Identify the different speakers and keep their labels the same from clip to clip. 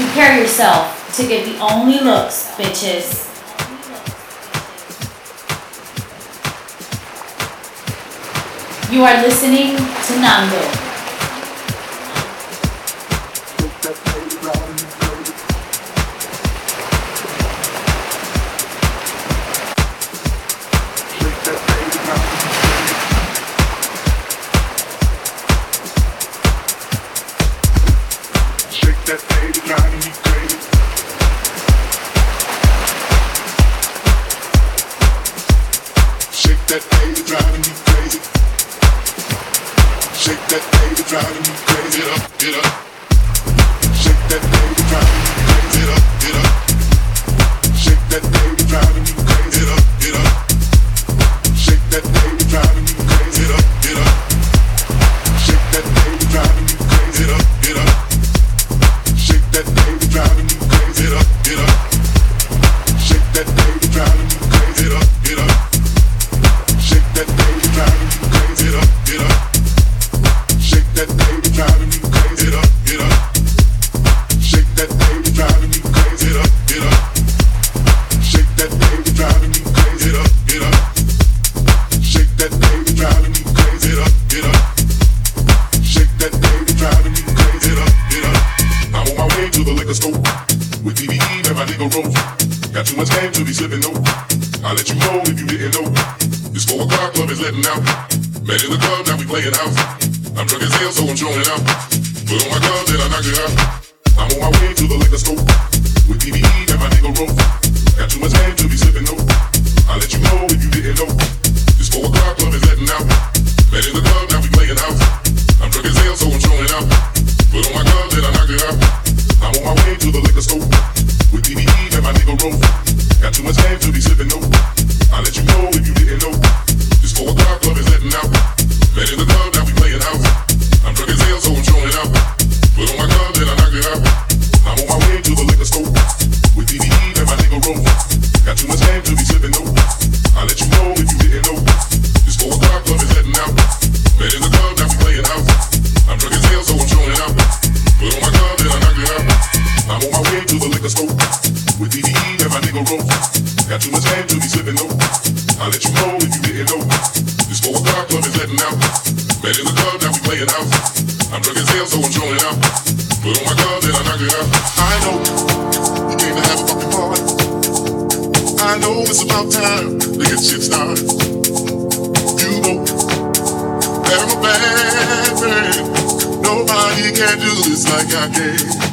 Speaker 1: Prepare yourself to get the only looks, bitches. You are listening to Nando.
Speaker 2: Nobody can do this like I can.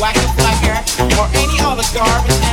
Speaker 2: whack a flicker, or any
Speaker 3: other garbage.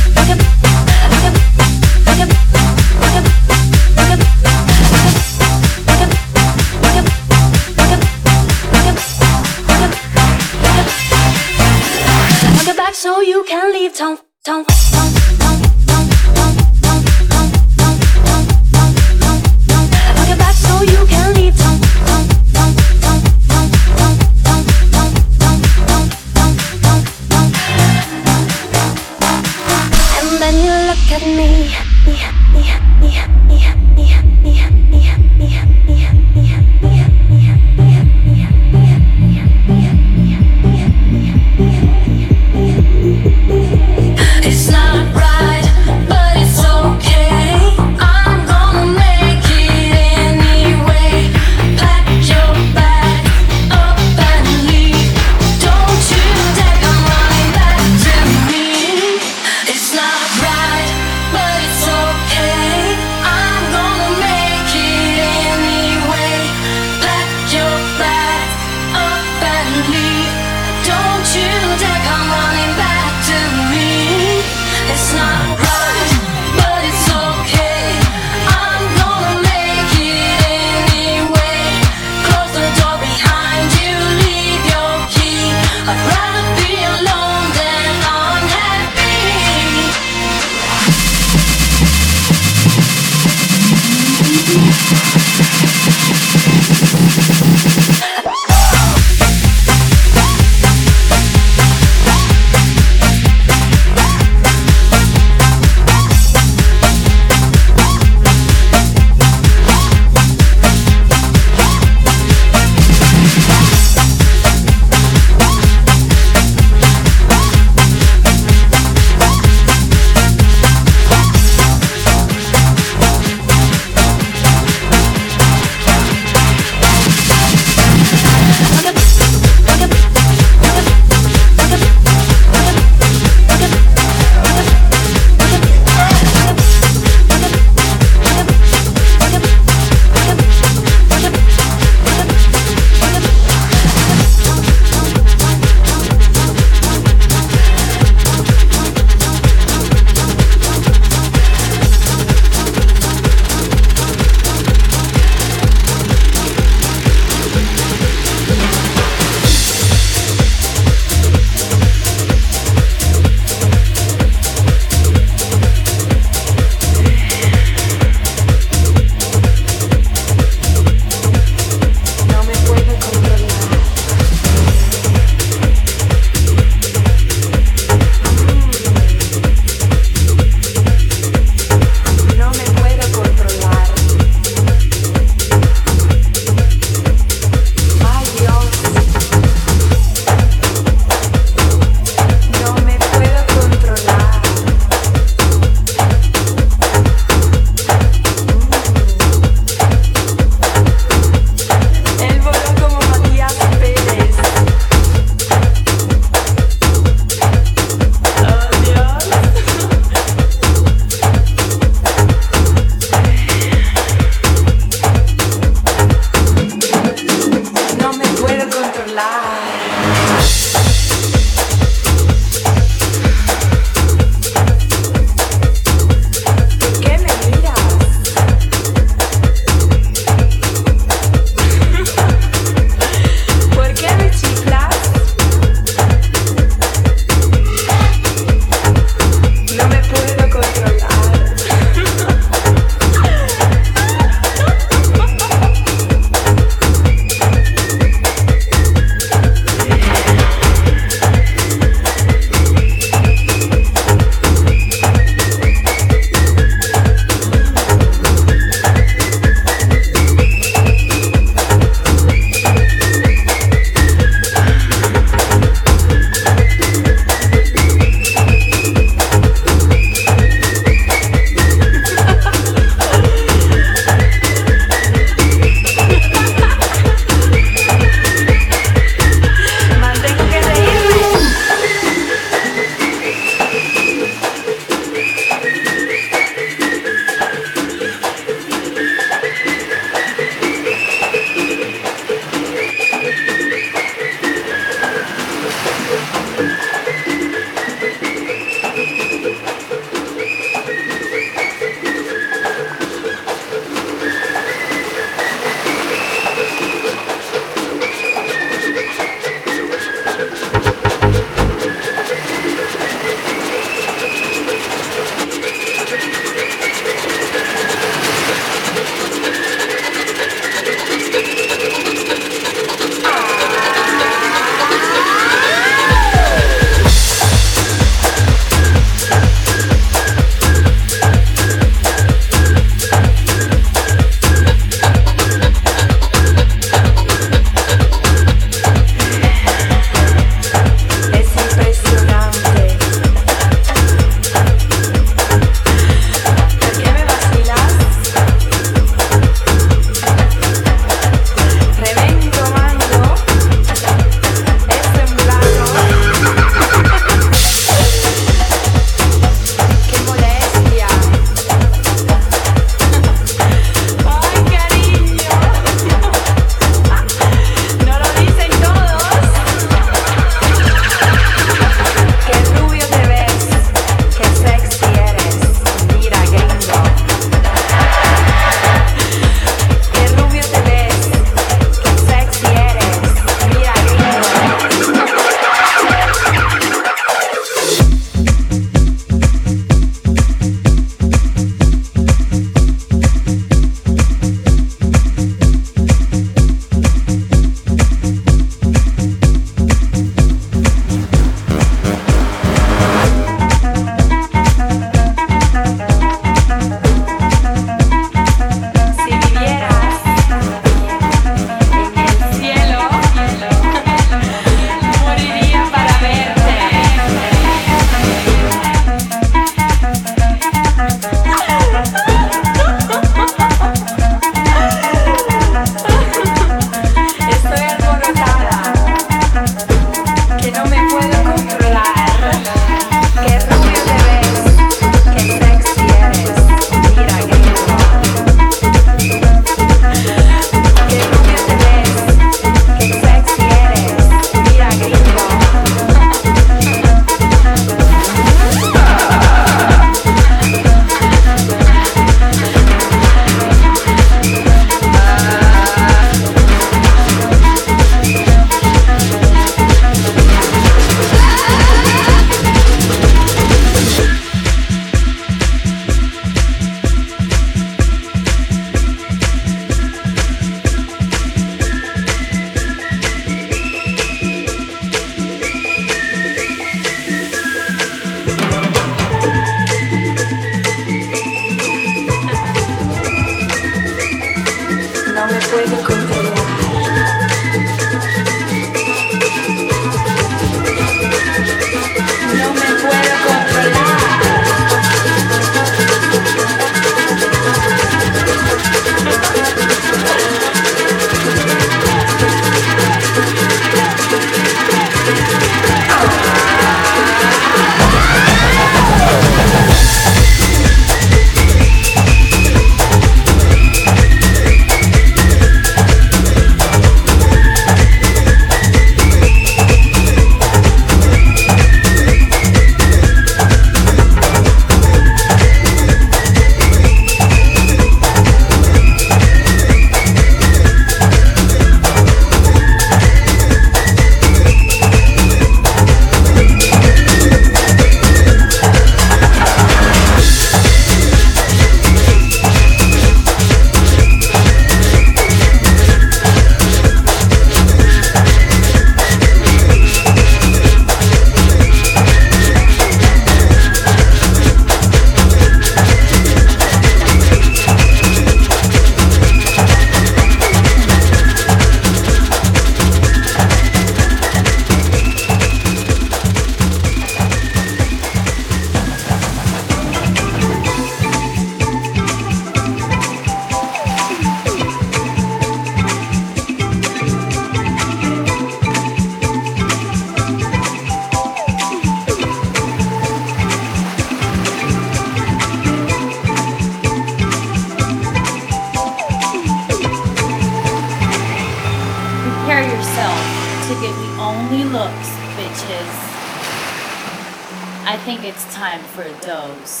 Speaker 3: for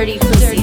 Speaker 3: Dirty pussy.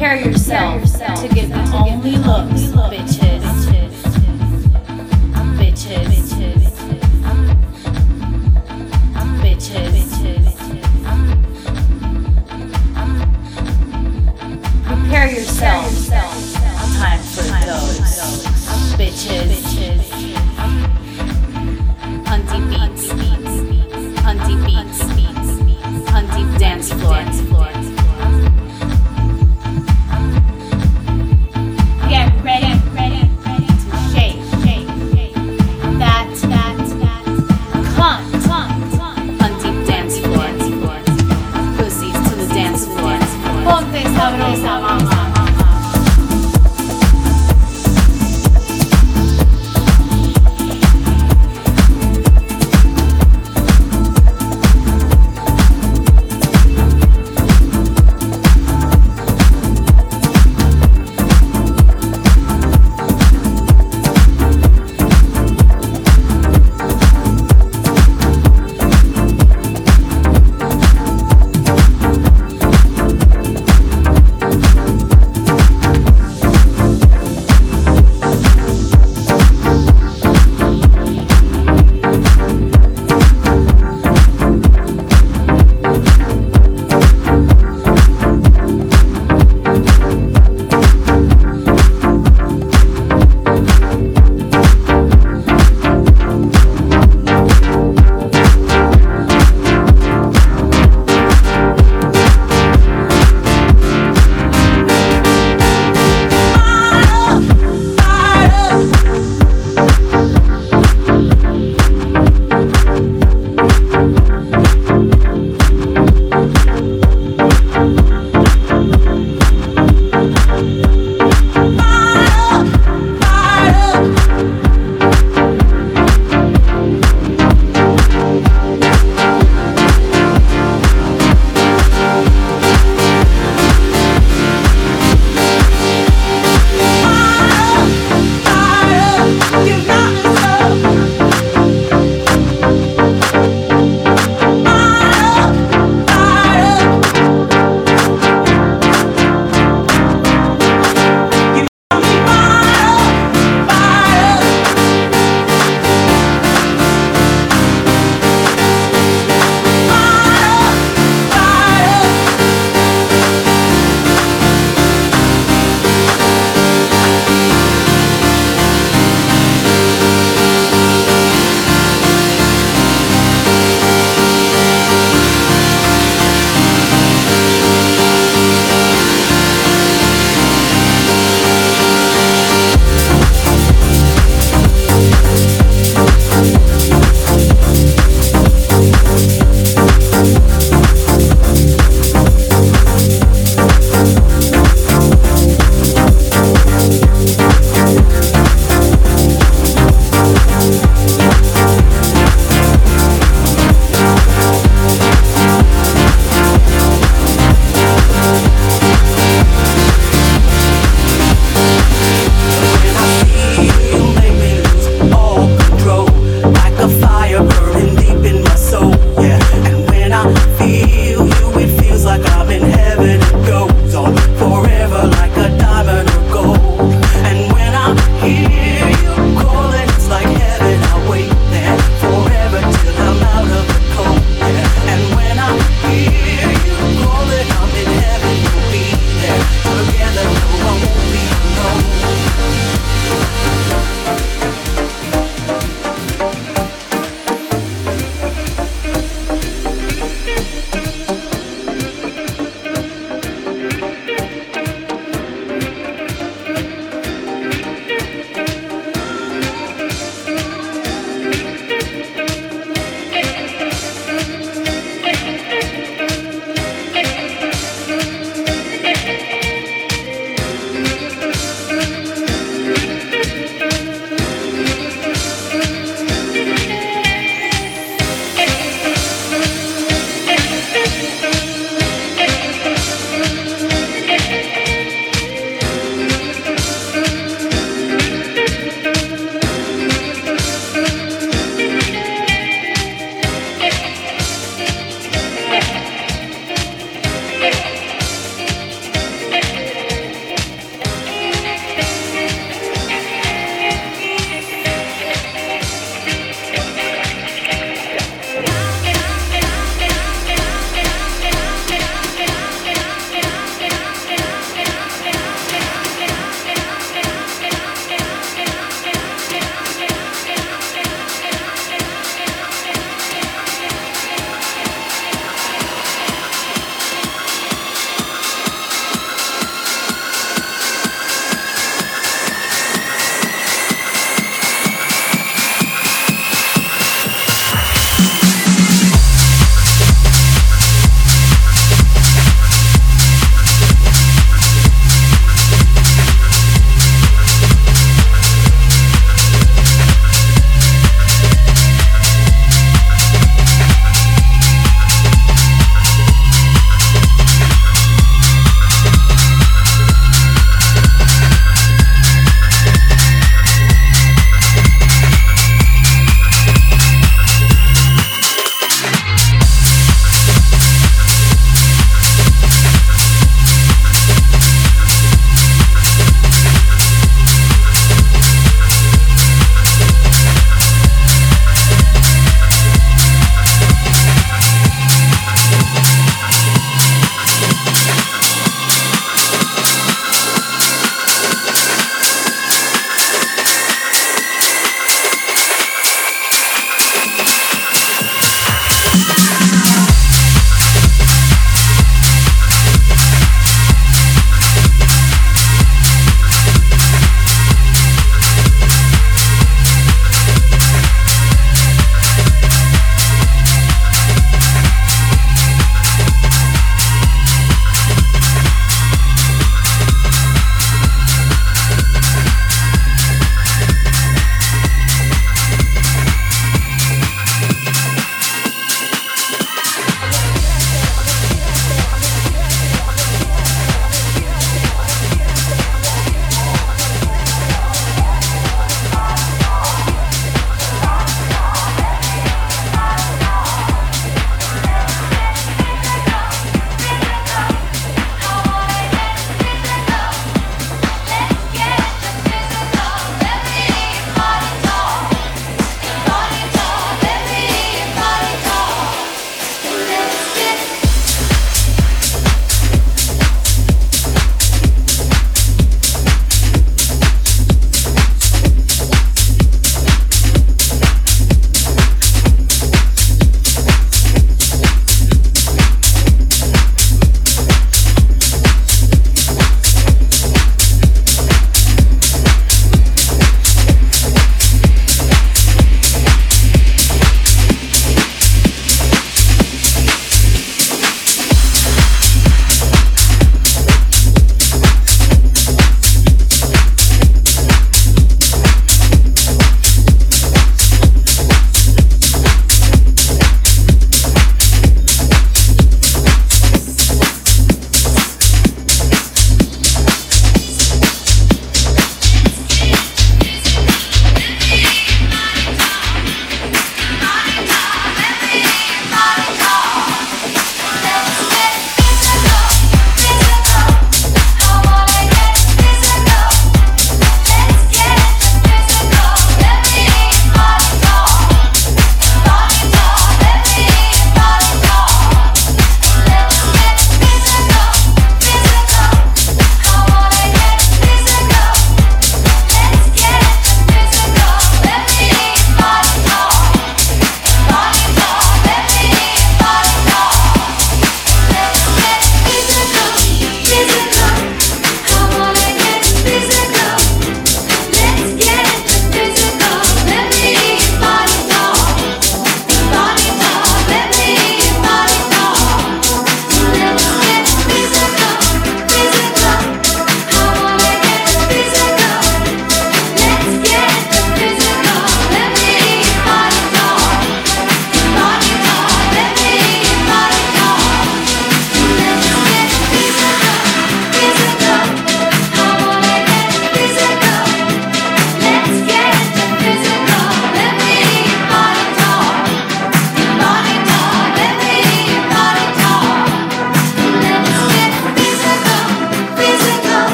Speaker 4: Prepare yourself to get the only looks, bitches. Bitches. Bitches. Prepare yourself. Time for those bitches.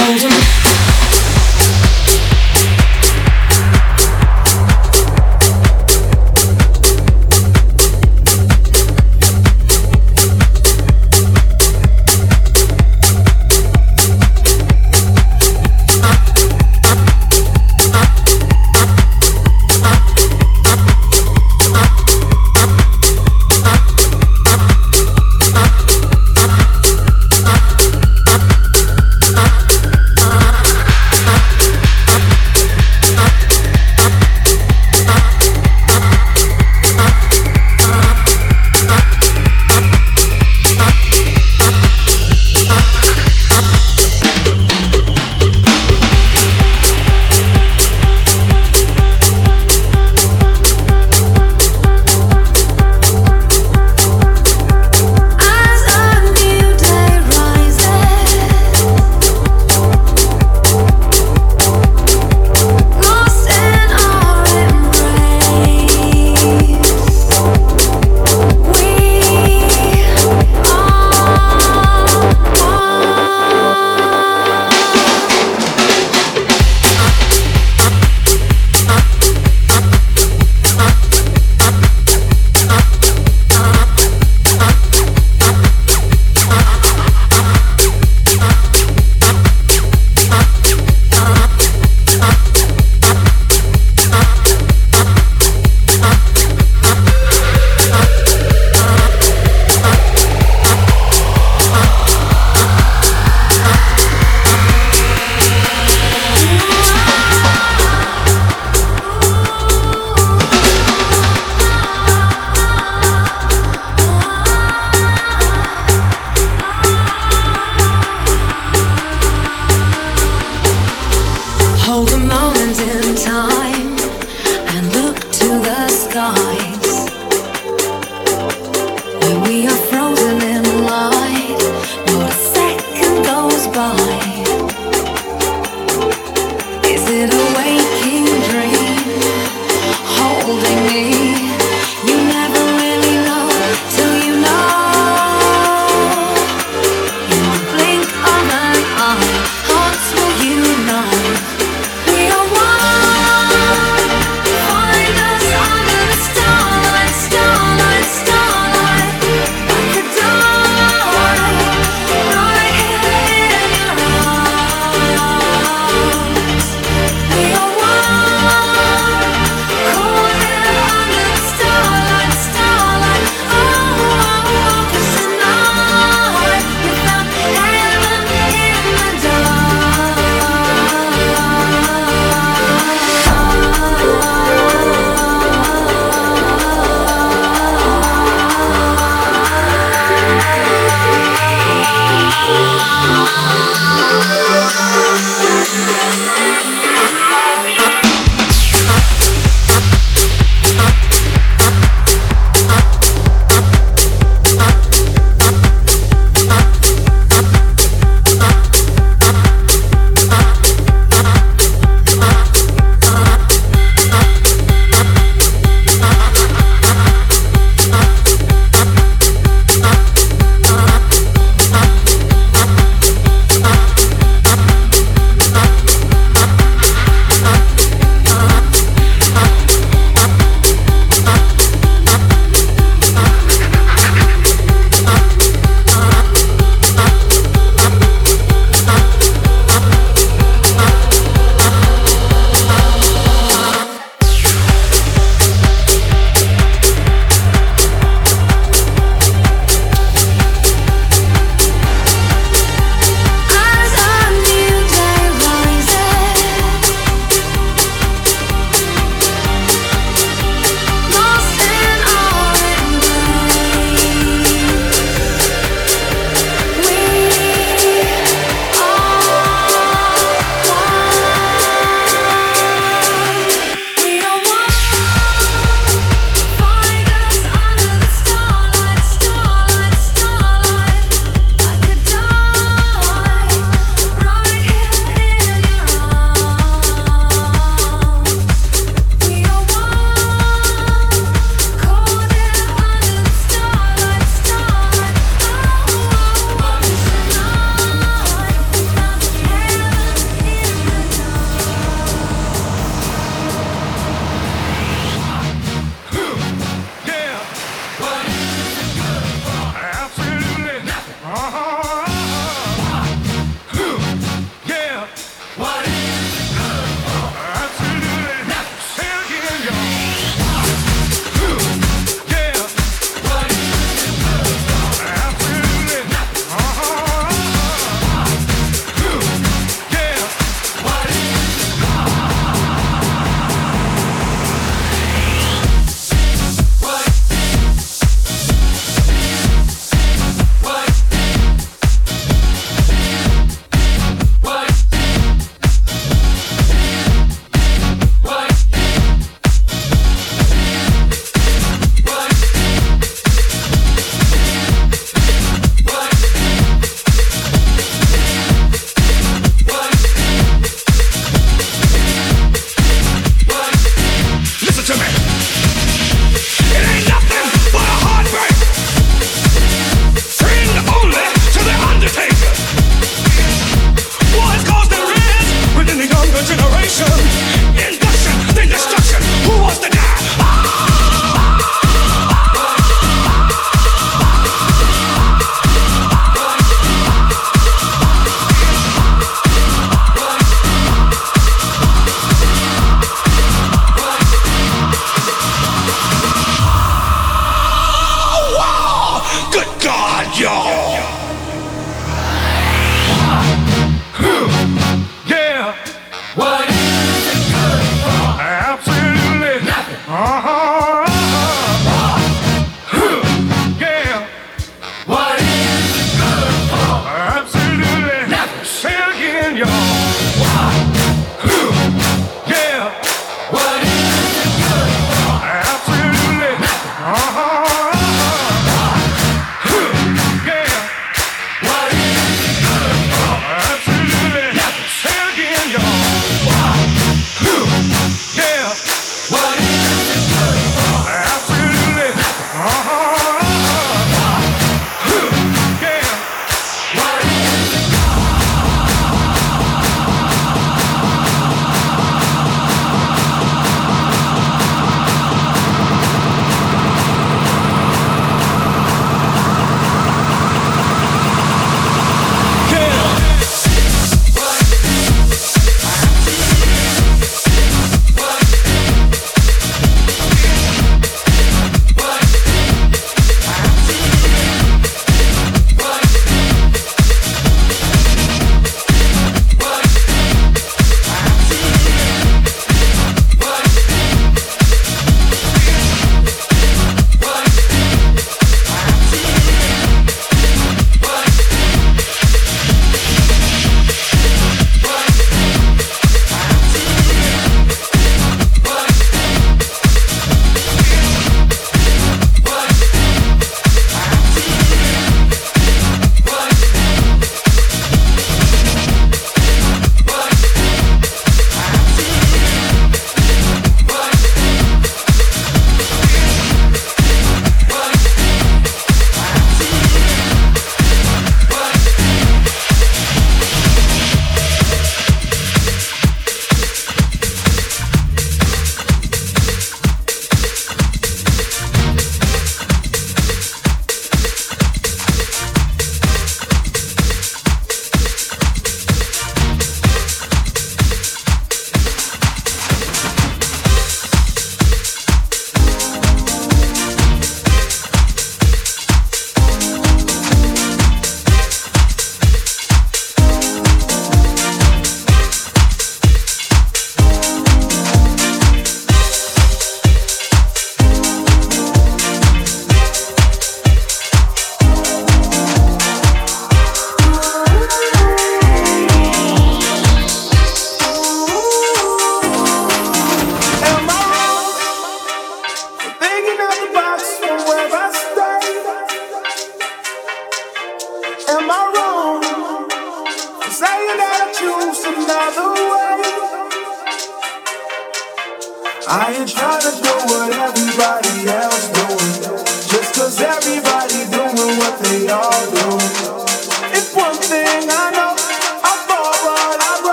Speaker 5: holding